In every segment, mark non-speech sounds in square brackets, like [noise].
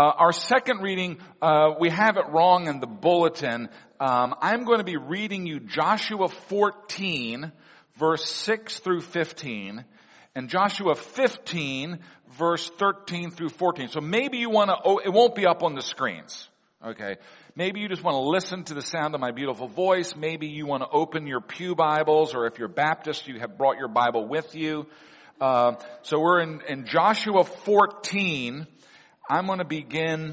Uh, our second reading, uh, we have it wrong in the bulletin. Um, I'm going to be reading you Joshua 14, verse 6 through 15, and Joshua 15, verse 13 through 14. So maybe you want to, oh, it won't be up on the screens. Okay. Maybe you just want to listen to the sound of my beautiful voice. Maybe you want to open your Pew Bibles, or if you're Baptist, you have brought your Bible with you. Uh, so we're in, in Joshua 14. I'm going to begin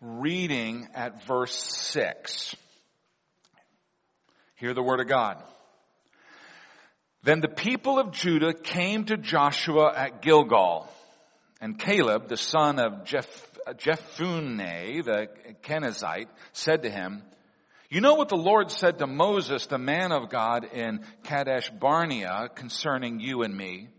reading at verse 6. Hear the word of God. Then the people of Judah came to Joshua at Gilgal, and Caleb, the son of Jeph- Jephunneh, the Kenizzite, said to him, you know what the Lord said to Moses, the man of God in Kadesh Barnea concerning you and me?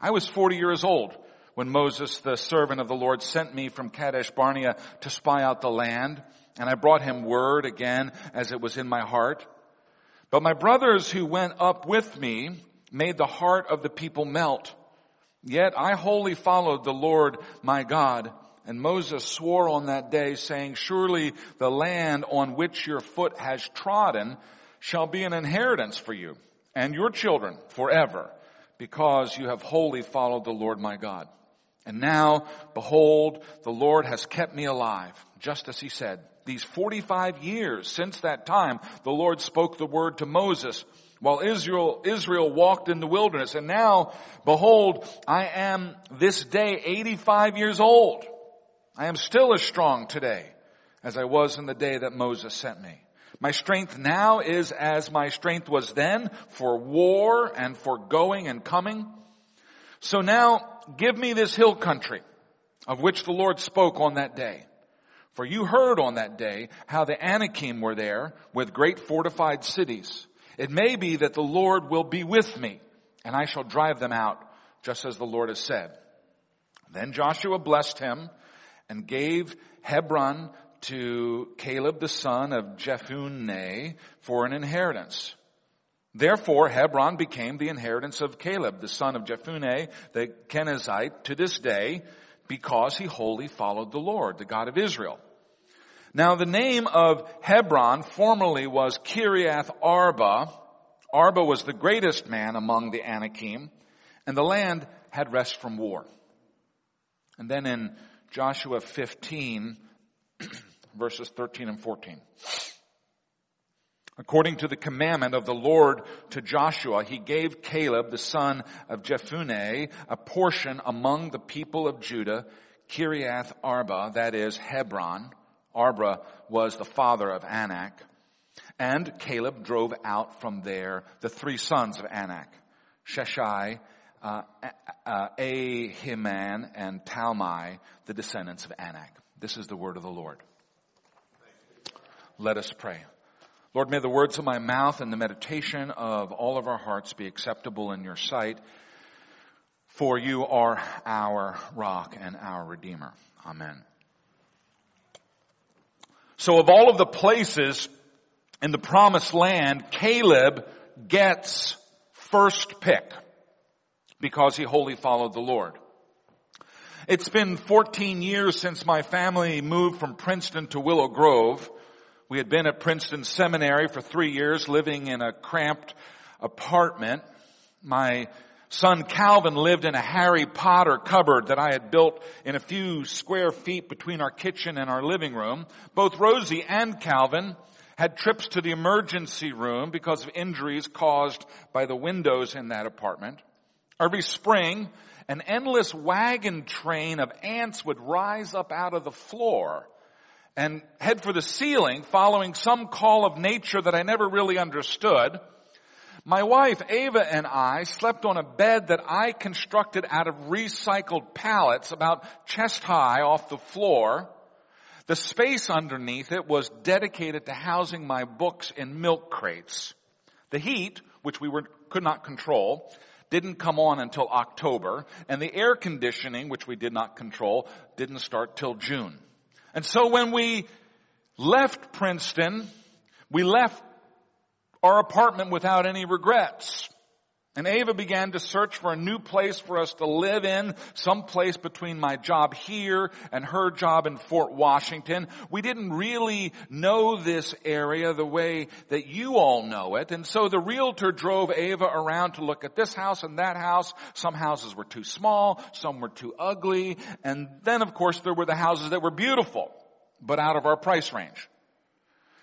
I was 40 years old when Moses, the servant of the Lord, sent me from Kadesh Barnea to spy out the land, and I brought him word again as it was in my heart. But my brothers who went up with me made the heart of the people melt. Yet I wholly followed the Lord my God. And Moses swore on that day saying, surely the land on which your foot has trodden shall be an inheritance for you and your children forever because you have wholly followed the Lord my God. And now, behold, the Lord has kept me alive, just as he said. These 45 years since that time, the Lord spoke the word to Moses while Israel, Israel walked in the wilderness. And now, behold, I am this day 85 years old. I am still as strong today as I was in the day that Moses sent me. My strength now is as my strength was then for war and for going and coming. So now give me this hill country of which the Lord spoke on that day. For you heard on that day how the Anakim were there with great fortified cities. It may be that the Lord will be with me and I shall drive them out just as the Lord has said. Then Joshua blessed him and gave Hebron to Caleb the son of Jephunneh for an inheritance. Therefore, Hebron became the inheritance of Caleb, the son of Jephunneh, the Kenizzite, to this day, because he wholly followed the Lord, the God of Israel. Now, the name of Hebron formerly was Kiriath Arba. Arba was the greatest man among the Anakim, and the land had rest from war. And then in Joshua 15, [clears throat] verses 13 and 14. According to the commandment of the Lord to Joshua, he gave Caleb, the son of Jephunneh, a portion among the people of Judah, Kiriath Arba, that is Hebron. Arba was the father of Anak. And Caleb drove out from there the three sons of Anak, Sheshai, uh, uh, Ahiman, and Talmai, the descendants of Anak. This is the word of the Lord. Let us pray. Lord, may the words of my mouth and the meditation of all of our hearts be acceptable in your sight, for you are our rock and our redeemer. Amen. So of all of the places in the promised land, Caleb gets first pick because he wholly followed the Lord. It's been 14 years since my family moved from Princeton to Willow Grove. We had been at Princeton Seminary for three years, living in a cramped apartment. My son Calvin lived in a Harry Potter cupboard that I had built in a few square feet between our kitchen and our living room. Both Rosie and Calvin had trips to the emergency room because of injuries caused by the windows in that apartment. Every spring, an endless wagon train of ants would rise up out of the floor and head for the ceiling following some call of nature that I never really understood. My wife, Ava, and I slept on a bed that I constructed out of recycled pallets about chest high off the floor. The space underneath it was dedicated to housing my books in milk crates. The heat, which we were, could not control, didn't come on until October, and the air conditioning, which we did not control, didn't start till June. And so when we left Princeton, we left our apartment without any regrets. And Ava began to search for a new place for us to live in, some place between my job here and her job in Fort Washington. We didn't really know this area the way that you all know it. And so the realtor drove Ava around to look at this house and that house. Some houses were too small, some were too ugly. And then of course there were the houses that were beautiful, but out of our price range.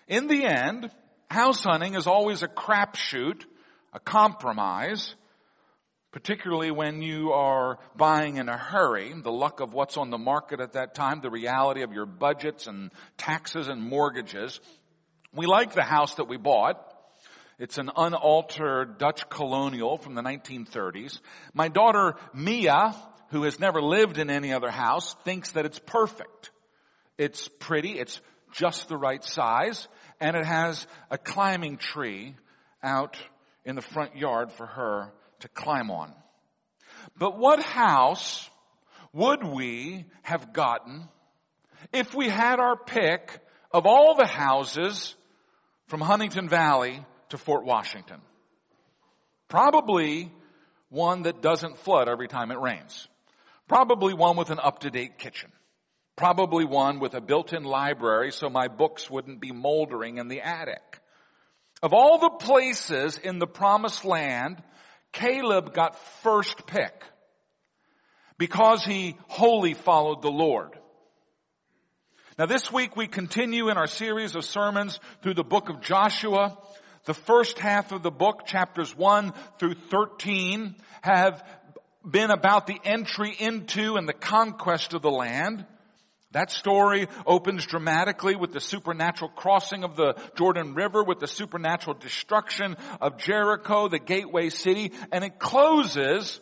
In the end, house hunting is always a crapshoot a compromise, particularly when you are buying in a hurry, the luck of what's on the market at that time, the reality of your budgets and taxes and mortgages. We like the house that we bought. It's an unaltered Dutch colonial from the 1930s. My daughter Mia, who has never lived in any other house, thinks that it's perfect. It's pretty, it's just the right size, and it has a climbing tree out in the front yard for her to climb on. But what house would we have gotten if we had our pick of all the houses from Huntingdon Valley to Fort Washington? Probably one that doesn't flood every time it rains. Probably one with an up-to-date kitchen. Probably one with a built-in library so my books wouldn't be moldering in the attic. Of all the places in the promised land, Caleb got first pick because he wholly followed the Lord. Now this week we continue in our series of sermons through the book of Joshua. The first half of the book, chapters 1 through 13, have been about the entry into and the conquest of the land. That story opens dramatically with the supernatural crossing of the Jordan River, with the supernatural destruction of Jericho, the gateway city, and it closes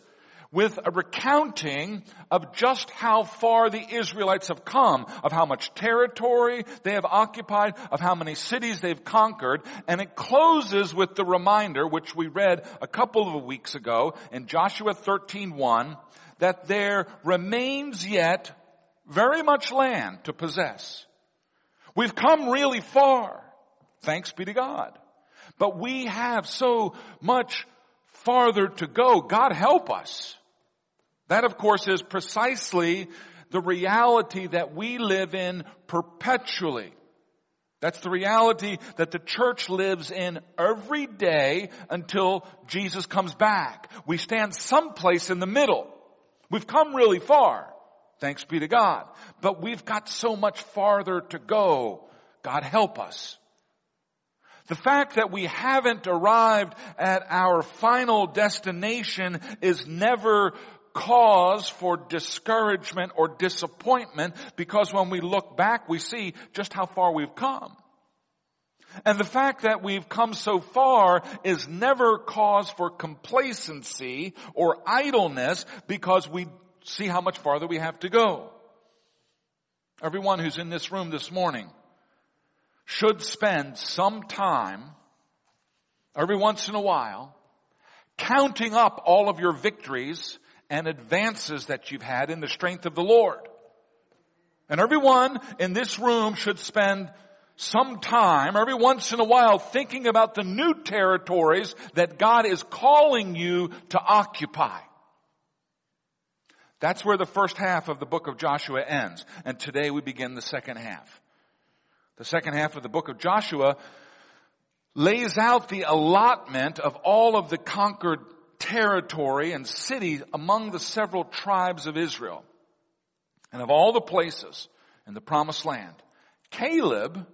with a recounting of just how far the Israelites have come, of how much territory they have occupied, of how many cities they've conquered, and it closes with the reminder, which we read a couple of weeks ago in Joshua 13:1, that there remains yet very much land to possess. We've come really far. Thanks be to God. But we have so much farther to go. God help us. That of course is precisely the reality that we live in perpetually. That's the reality that the church lives in every day until Jesus comes back. We stand someplace in the middle. We've come really far. Thanks be to God. But we've got so much farther to go. God help us. The fact that we haven't arrived at our final destination is never cause for discouragement or disappointment because when we look back we see just how far we've come. And the fact that we've come so far is never cause for complacency or idleness because we see how much farther we have to go. Everyone who's in this room this morning should spend some time, every once in a while, counting up all of your victories and advances that you've had in the strength of the Lord. And everyone in this room should spend some time, every once in a while, thinking about the new territories that God is calling you to occupy. That's where the first half of the book of Joshua ends. And today we begin the second half. The second half of the book of Joshua lays out the allotment of all of the conquered territory and cities among the several tribes of Israel. And of all the places in the promised land, Caleb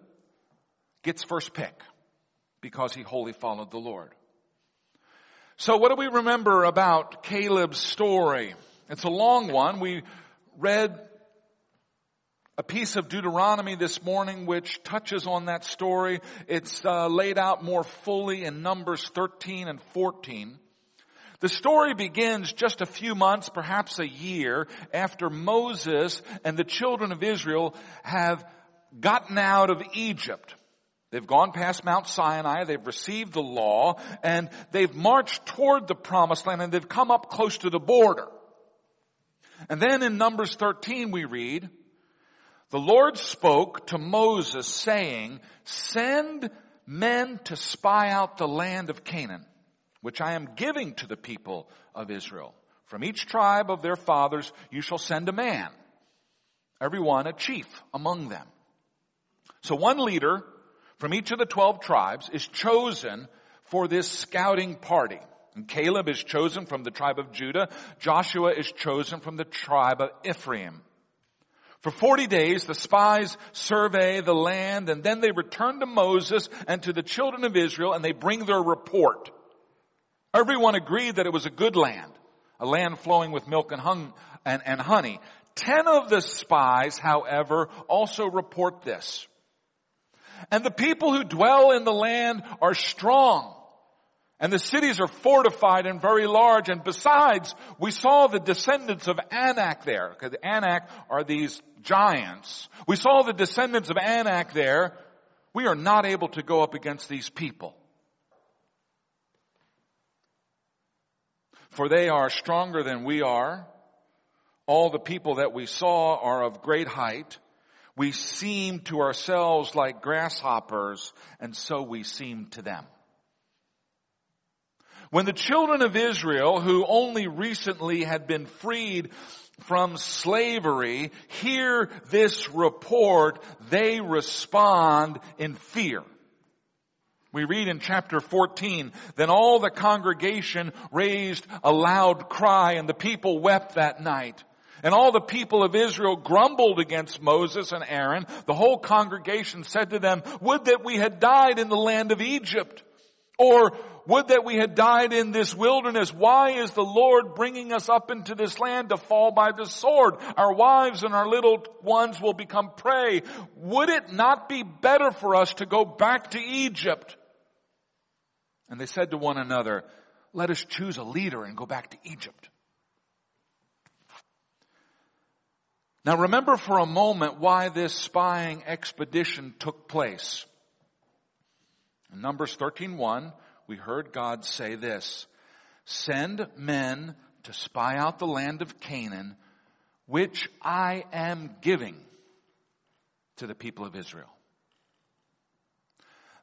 gets first pick because he wholly followed the Lord. So what do we remember about Caleb's story? It's a long one. We read a piece of Deuteronomy this morning which touches on that story. It's uh, laid out more fully in Numbers 13 and 14. The story begins just a few months, perhaps a year, after Moses and the children of Israel have gotten out of Egypt. They've gone past Mount Sinai, they've received the law, and they've marched toward the promised land and they've come up close to the border. And then in Numbers 13 we read, the Lord spoke to Moses saying, send men to spy out the land of Canaan. which I am giving to the people of Israel. From each tribe of their fathers you shall send a man, every one a chief among them. So one leader from each of the twelve tribes is chosen for this scouting party. And Caleb is chosen from the tribe of Judah. Joshua is chosen from the tribe of Ephraim. For 40 days, the spies survey the land and then they return to Moses and to the children of Israel and they bring their report. Everyone agreed that it was a good land, a land flowing with milk and, hung, and, and honey. Ten of the spies, however, also report this. And the people who dwell in the land are strong. And the cities are fortified and very large. And besides, we saw the descendants of Anak there. Because Anak are these giants. We saw the descendants of Anak there. We are not able to go up against these people. For they are stronger than we are. All the people that we saw are of great height. We seem to ourselves like grasshoppers, and so we seem to them. When the children of Israel, who only recently had been freed from slavery, hear this report, they respond in fear. We read in chapter 14, then all the congregation raised a loud cry and the people wept that night. And all the people of Israel grumbled against Moses and Aaron. The whole congregation said to them, would that we had died in the land of Egypt. Or would that we had died in this wilderness. Why is the Lord bringing us up into this land to fall by the sword? Our wives and our little ones will become prey. Would it not be better for us to go back to Egypt? And they said to one another, let us choose a leader and go back to Egypt. Now remember for a moment why this spying expedition took place. In Numbers 13:1, we heard God say this, send men to spy out the land of Canaan, which I am giving to the people of Israel.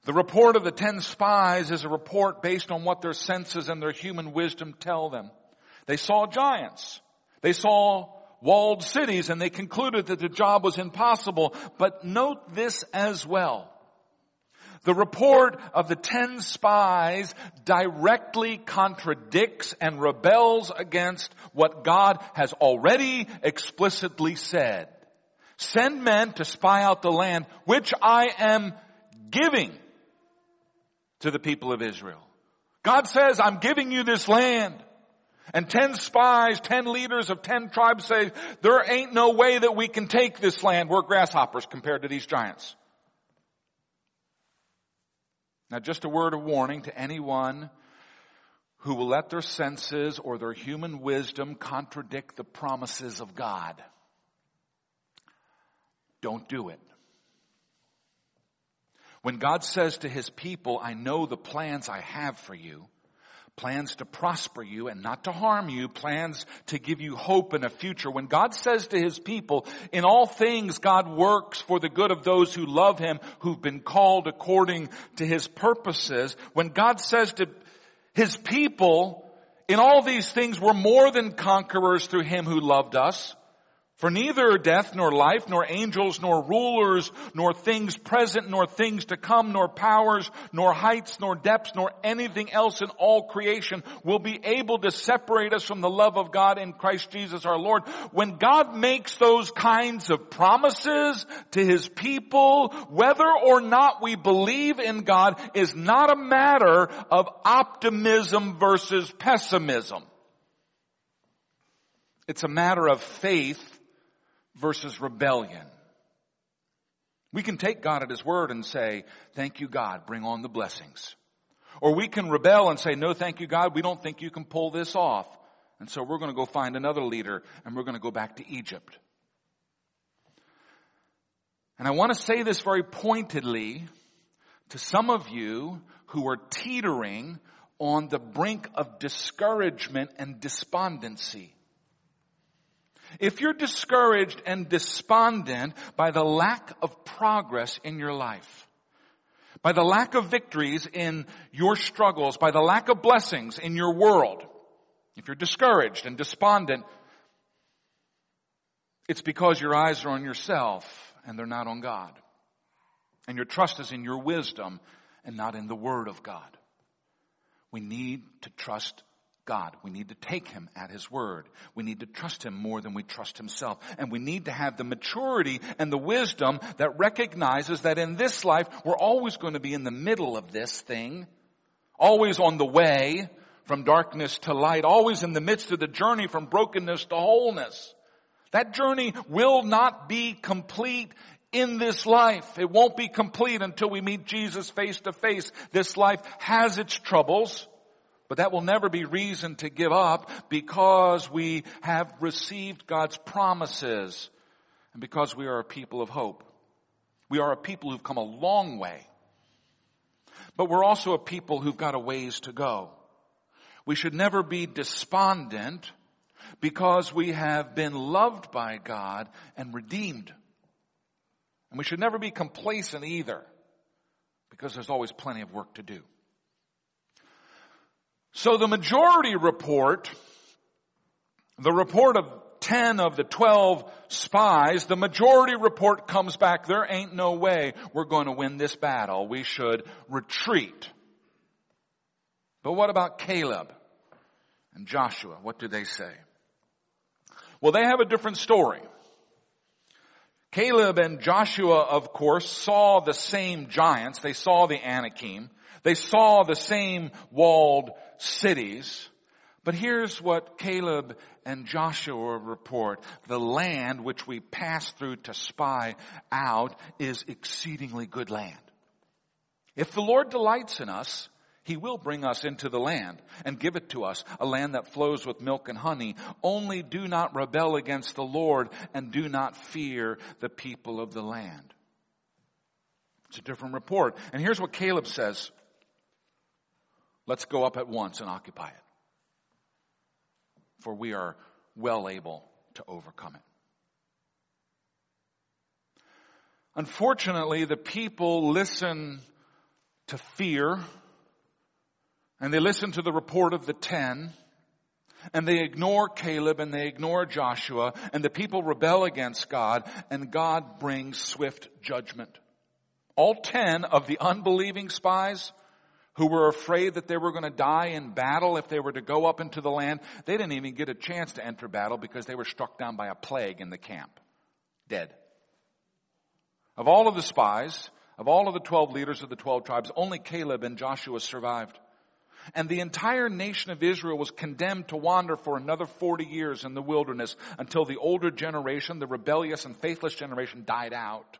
The report of the ten spies is a report based on what their senses and their human wisdom tell them. They saw giants. They saw walled cities and they concluded that the job was impossible. But note this as well. The report of the ten spies directly contradicts and rebels against what God has already explicitly said. Send men to spy out the land which I am giving to the people of Israel. God says, I'm giving you this land. And ten spies, ten leaders of ten tribes say, there ain't no way that we can take this land. We're grasshoppers compared to these giants. Now just a word of warning to anyone who will let their senses or their human wisdom contradict the promises of God. Don't do it. When God says to his people, I know the plans I have for you, plans to prosper you and not to harm you, plans to give you hope and a future. When God says to his people, in all things God works for the good of those who love him, who've been called according to his purposes, when God says to his people, in all these things we're more than conquerors through him who loved us, for neither death nor life nor angels nor rulers nor things present nor things to come nor powers nor heights nor depths nor anything else in all creation will be able to separate us from the love of God in Christ Jesus our Lord. When God makes those kinds of promises to His people, whether or not we believe in God is not a matter of optimism versus pessimism. It's a matter of faith versus rebellion. We can take God at His word and say, thank you God, bring on the blessings. Or we can rebel and say, no thank you God, we don't think you can pull this off. And so we're going to go find another leader and we're going to go back to Egypt. And I want to say this very pointedly to some of you who are teetering on the brink of discouragement and despondency. If you're discouraged and despondent by the lack of progress in your life, by the lack of victories in your struggles, by the lack of blessings in your world, if you're discouraged and despondent, it's because your eyes are on yourself and they're not on God. And your trust is in your wisdom and not in the Word of God. We need to trust God. We need to take Him at His word. We need to trust Him more than we trust Himself. And we need to have the maturity and the wisdom that recognizes that in this life, we're always going to be in the middle of this thing. Always on the way from darkness to light. Always in the midst of the journey from brokenness to wholeness. That journey will not be complete in this life. It won't be complete until we meet Jesus face to face. This life has its troubles. But that will never be reason to give up because we have received God's promises and because we are a people of hope. We are a people who've come a long way. But we're also a people who've got a ways to go. We should never be despondent because we have been loved by God and redeemed. And we should never be complacent either because there's always plenty of work to do. So the majority report, the report of 10 of the 12 spies, the majority report comes back, there ain't no way we're going to win this battle. We should retreat. But what about Caleb and Joshua? What do they say? Well, they have a different story. Caleb and Joshua, of course, saw the same giants. They saw the Anakim. They saw the same walled cities. But here's what Caleb and Joshua report. The land which we passed through to spy out is exceedingly good land. If the Lord delights in us, he will bring us into the land and give it to us, a land that flows with milk and honey. Only do not rebel against the Lord and do not fear the people of the land. It's a different report. And here's what Caleb says. Let's go up at once and occupy it. For we are well able to overcome it. Unfortunately, the people listen to fear and they listen to the report of the ten and they ignore Caleb and they ignore Joshua and the people rebel against God and God brings swift judgment. All ten of the unbelieving spies who were afraid that they were going to die in battle if they were to go up into the land. They didn't even get a chance to enter battle because they were struck down by a plague in the camp. Dead. Of all of the spies, of all of the 12 leaders of the 12 tribes, only Caleb and Joshua survived. And the entire nation of Israel was condemned to wander for another 40 years in the wilderness until the older generation, the rebellious and faithless generation died out.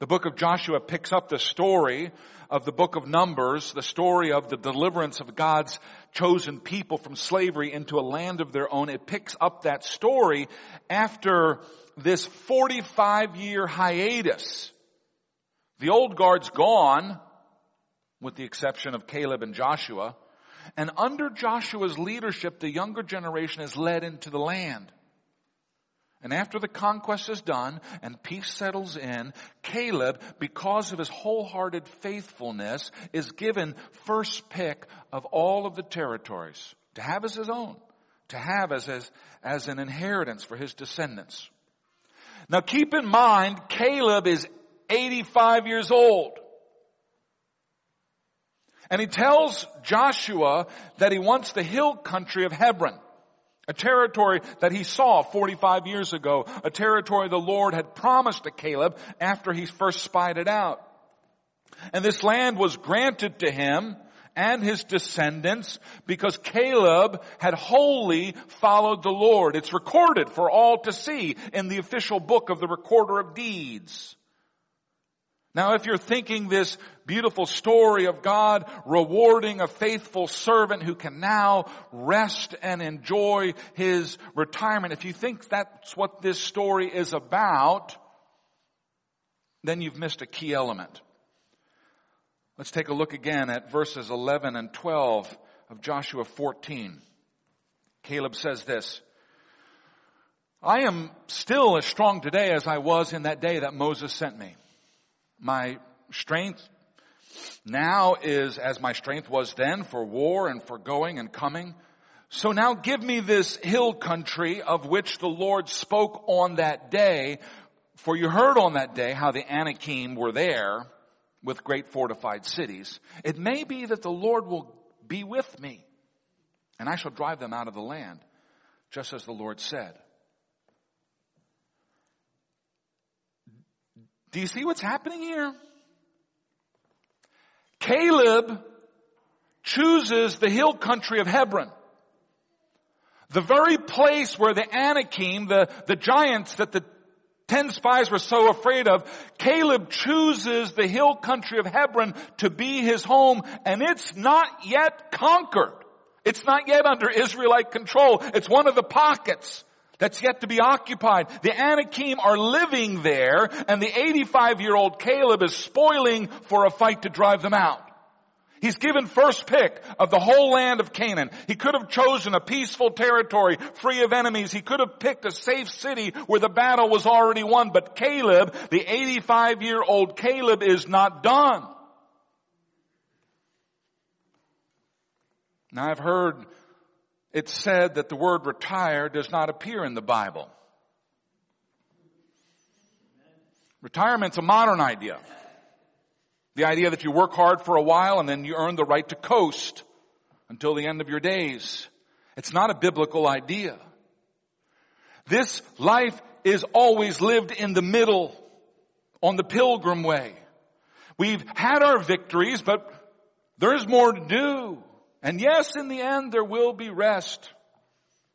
The book of Joshua picks up the story of the book of Numbers, the story of the deliverance of God's chosen people from slavery into a land of their own. It picks up that story after this 45 year hiatus. The old guard's gone, with the exception of Caleb and Joshua. And under Joshua's leadership, the younger generation is led into the land. And after the conquest is done and peace settles in, Caleb, because of his wholehearted faithfulness, is given first pick of all of the territories to have as his own, to have as, as, as an inheritance for his descendants. Now keep in mind, Caleb is 85 years old. And he tells Joshua that he wants the hill country of Hebron. A territory that he saw 45 years ago. A territory the Lord had promised to Caleb after he first spied it out. And this land was granted to him and his descendants because Caleb had wholly followed the Lord. It's recorded for all to see in the official book of the recorder of deeds. Now if you're thinking this beautiful story of God rewarding a faithful servant who can now rest and enjoy his retirement, if you think that's what this story is about, then you've missed a key element. Let's take a look again at verses 11 and 12 of Joshua 14. Caleb says this, I am still as strong today as I was in that day that Moses sent me. My strength now is as my strength was then for war and for going and coming. So now give me this hill country of which the Lord spoke on that day. For you heard on that day how the Anakim were there with great fortified cities. It may be that the Lord will be with me and I shall drive them out of the land, just as the Lord said. Do you see what's happening here? Caleb chooses the hill country of Hebron. The very place where the Anakim, the, the giants that the ten spies were so afraid of, Caleb chooses the hill country of Hebron to be his home and it's not yet conquered. It's not yet under Israelite control. It's one of the pockets that's yet to be occupied. The Anakim are living there and the 85 year old Caleb is spoiling for a fight to drive them out. He's given first pick of the whole land of Canaan. He could have chosen a peaceful territory free of enemies. He could have picked a safe city where the battle was already won. But Caleb, the 85 year old Caleb is not done. Now I've heard it said that the word retire does not appear in the Bible. Retirement's a modern idea. The idea that you work hard for a while and then you earn the right to coast until the end of your days. It's not a biblical idea. This life is always lived in the middle, on the pilgrim way. We've had our victories, but there's more to do. And yes, in the end, there will be rest.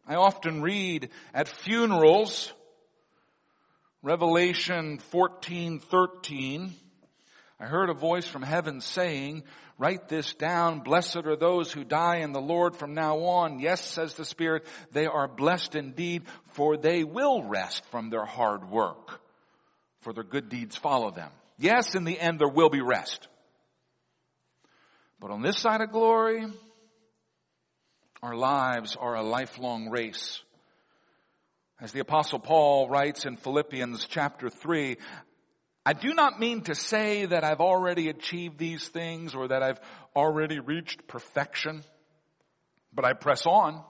I often read at funerals, Revelation 14, 13, I heard a voice from heaven saying, write this down. Blessed are those who die in the Lord from now on. Yes, says the Spirit, they are blessed indeed, for they will rest from their hard work, for their good deeds follow them. Yes, in the end there will be rest. But on this side of glory, our lives are a lifelong race. As the apostle Paul writes in Philippians chapter 3, I do not mean to say that I've already achieved these things or that I've already reached perfection, but I press on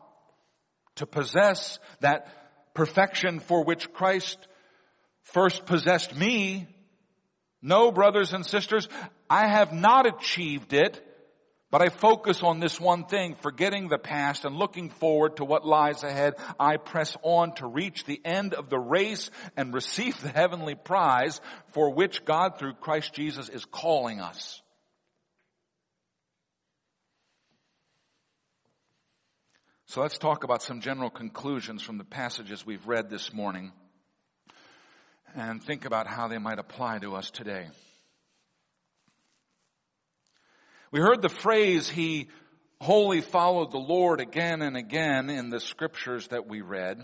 to possess that perfection for which Christ first possessed me. No, brothers and sisters, I have not achieved it, but I focus on this one thing, forgetting the past and looking forward to what lies ahead. I press on to reach the end of the race and receive the heavenly prize for which God through Christ Jesus is calling us. So let's talk about some general conclusions from the passages we've read this morning and think about how they might apply to us today. We heard the phrase, he wholly followed the Lord again and again in the scriptures that we read.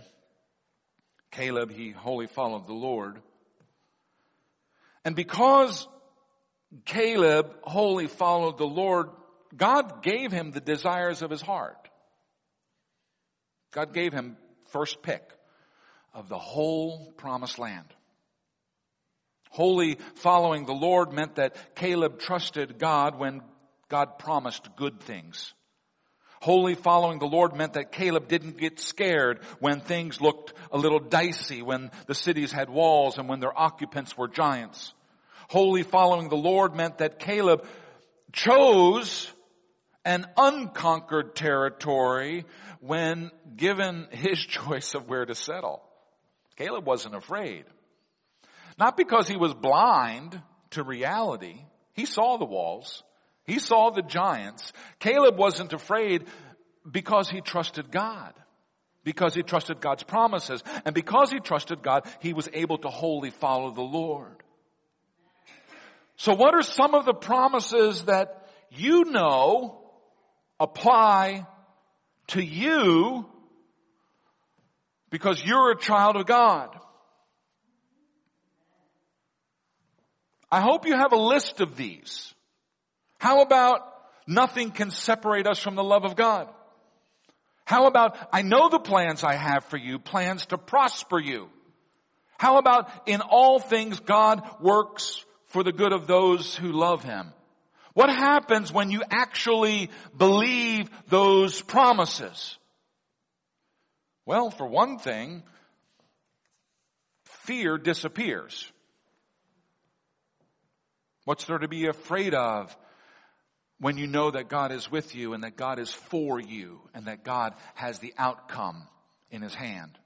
Caleb, he wholly followed the Lord. And because Caleb wholly followed the Lord, God gave him the desires of his heart. God gave him first pick of the whole promised land. Wholly following the Lord meant that Caleb trusted God when God promised good things. Wholly following the Lord meant that Caleb didn't get scared when things looked a little dicey, when the cities had walls and when their occupants were giants. Wholly following the Lord meant that Caleb chose an unconquered territory when given his [laughs] choice of where to settle. Caleb wasn't afraid. Not because he was blind to reality. He saw the walls. He saw the giants. Caleb wasn't afraid because he trusted God. Because he trusted God's promises. And because he trusted God, he was able to wholly follow the Lord. So what are some of the promises that you know apply to you because you're a child of God? I hope you have a list of these. How about nothing can separate us from the love of God? How about, I know the plans I have for you, plans to prosper you. How about in all things God works for the good of those who love him. What happens when you actually believe those promises? Well, for one thing, fear disappears. What's there to be afraid of when you know that God is with you and that God is for you and that God has the outcome in his hand?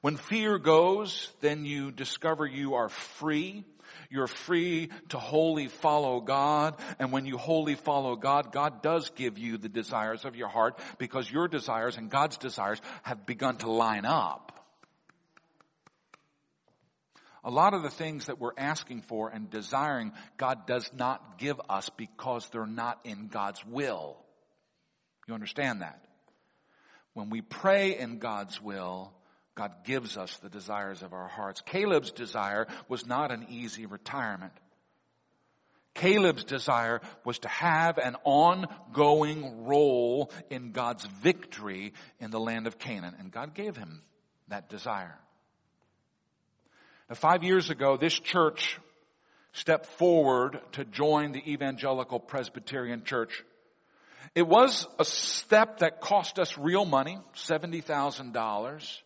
When fear goes, then you discover you are free. You're free to wholly follow God. And when you wholly follow God, God does give you the desires of your heart because your desires and God's desires have begun to line up. A lot of the things that we're asking for and desiring, God does not give us because they're not in God's will. You understand that? When we pray in God's will, God gives us the desires of our hearts. Caleb's desire was not an easy retirement. Caleb's desire was to have an ongoing role in God's victory in the land of Canaan, and God gave him that desire. Now, five years ago, this church stepped forward to join the Evangelical Presbyterian Church. It was a step that cost us real money, $70,000.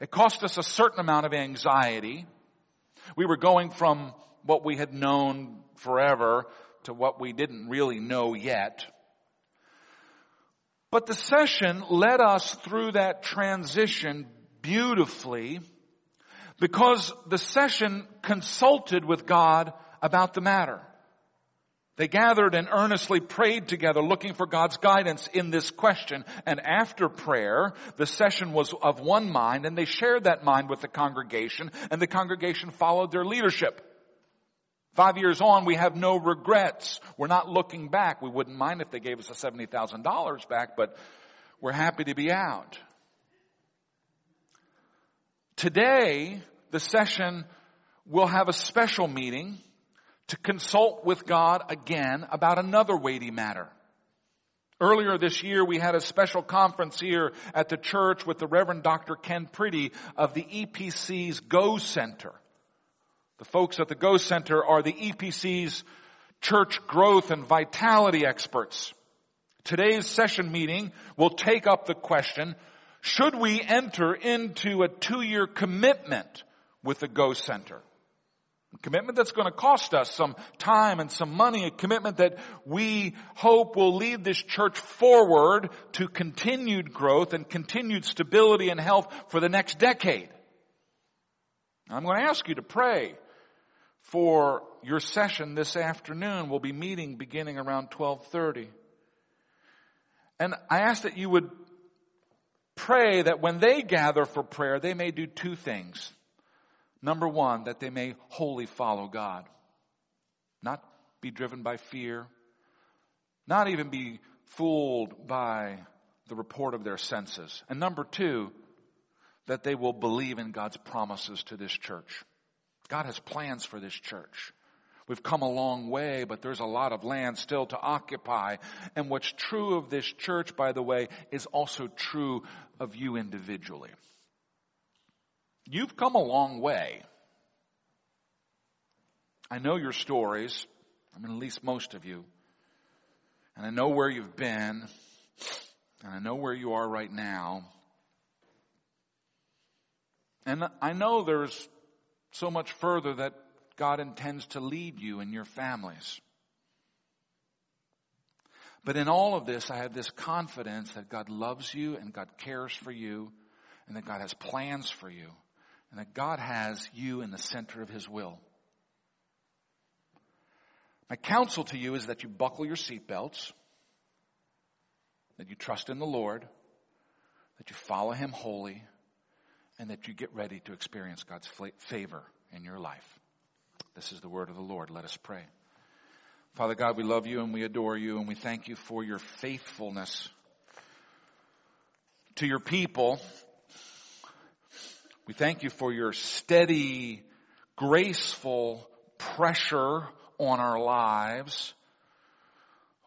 It cost us a certain amount of anxiety. We were going from what we had known forever to what we didn't really know yet. But the session led us through that transition beautifully because the session consulted with God about the matter. They gathered and earnestly prayed together looking for God's guidance in this question. And after prayer, the session was of one mind and they shared that mind with the congregation and the congregation followed their leadership. Five years on, we have no regrets. We're not looking back. We wouldn't mind if they gave us the $70,000 back, but we're happy to be out. Today, the session will have a special meeting to consult with God again about another weighty matter. Earlier this year, we had a special conference here at the church with the Reverend Dr. Ken Priddy of the EPC's Go Center. The folks at the Go Center are the EPC's church growth and vitality experts. Today's session meeting will take up the question, should we enter into a two-year commitment with the Go Center? A commitment that's going to cost us some time and some money, a commitment that we hope will lead this church forward to continued growth and continued stability and health for the next decade. I'm going to ask you to pray for your session this afternoon. We'll be meeting beginning around 1230. And I ask that you would pray that when they gather for prayer, they may do two things. Number one, that they may wholly follow God. Not be driven by fear. Not even be fooled by the report of their senses. And number two, that they will believe in God's promises to this church. God has plans for this church. We've come a long way, but there's a lot of land still to occupy. And what's true of this church, by the way, is also true of you individually. You've come a long way. I know your stories. I mean, at least most of you. And I know where you've been. And I know where you are right now. And I know there's so much further that God intends to lead you and your families. But in all of this, I have this confidence that God loves you and God cares for you and that God has plans for you and that God has you in the center of His will. My counsel to you is that you buckle your seatbelts, that you trust in the Lord, that you follow Him wholly, and that you get ready to experience God's favor in your life. This is the word of the Lord. Let us pray. Father God, we love you and we adore you and we thank you for your faithfulness to your people we thank you for your steady, graceful pressure on our lives.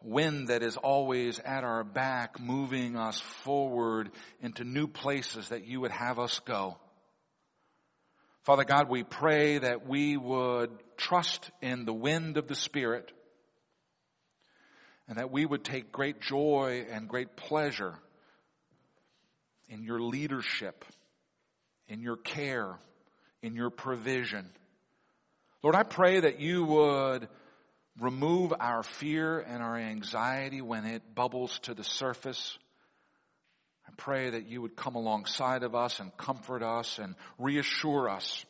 Wind that is always at our back, moving us forward into new places that you would have us go. Father God, we pray that we would trust in the wind of the Spirit and that we would take great joy and great pleasure in your leadership, in your care, in your provision. Lord, I pray that you would remove our fear and our anxiety when it bubbles to the surface. I pray that you would come alongside of us and comfort us and reassure us.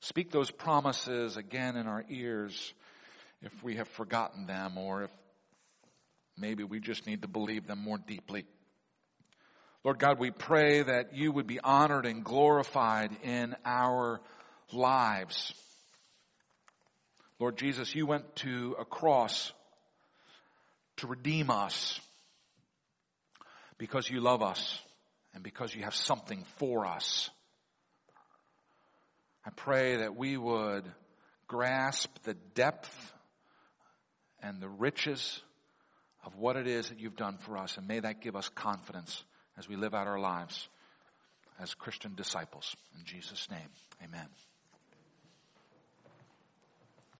Speak those promises again in our ears if we have forgotten them or if maybe we just need to believe them more deeply. Lord God, we pray that you would be honored and glorified in our lives. Lord Jesus, you went to a cross to redeem us because you love us and because you have something for us. I pray that we would grasp the depth and the riches of what it is that you've done for us, and may that give us confidence as we live out our lives as Christian disciples. In Jesus' name, amen.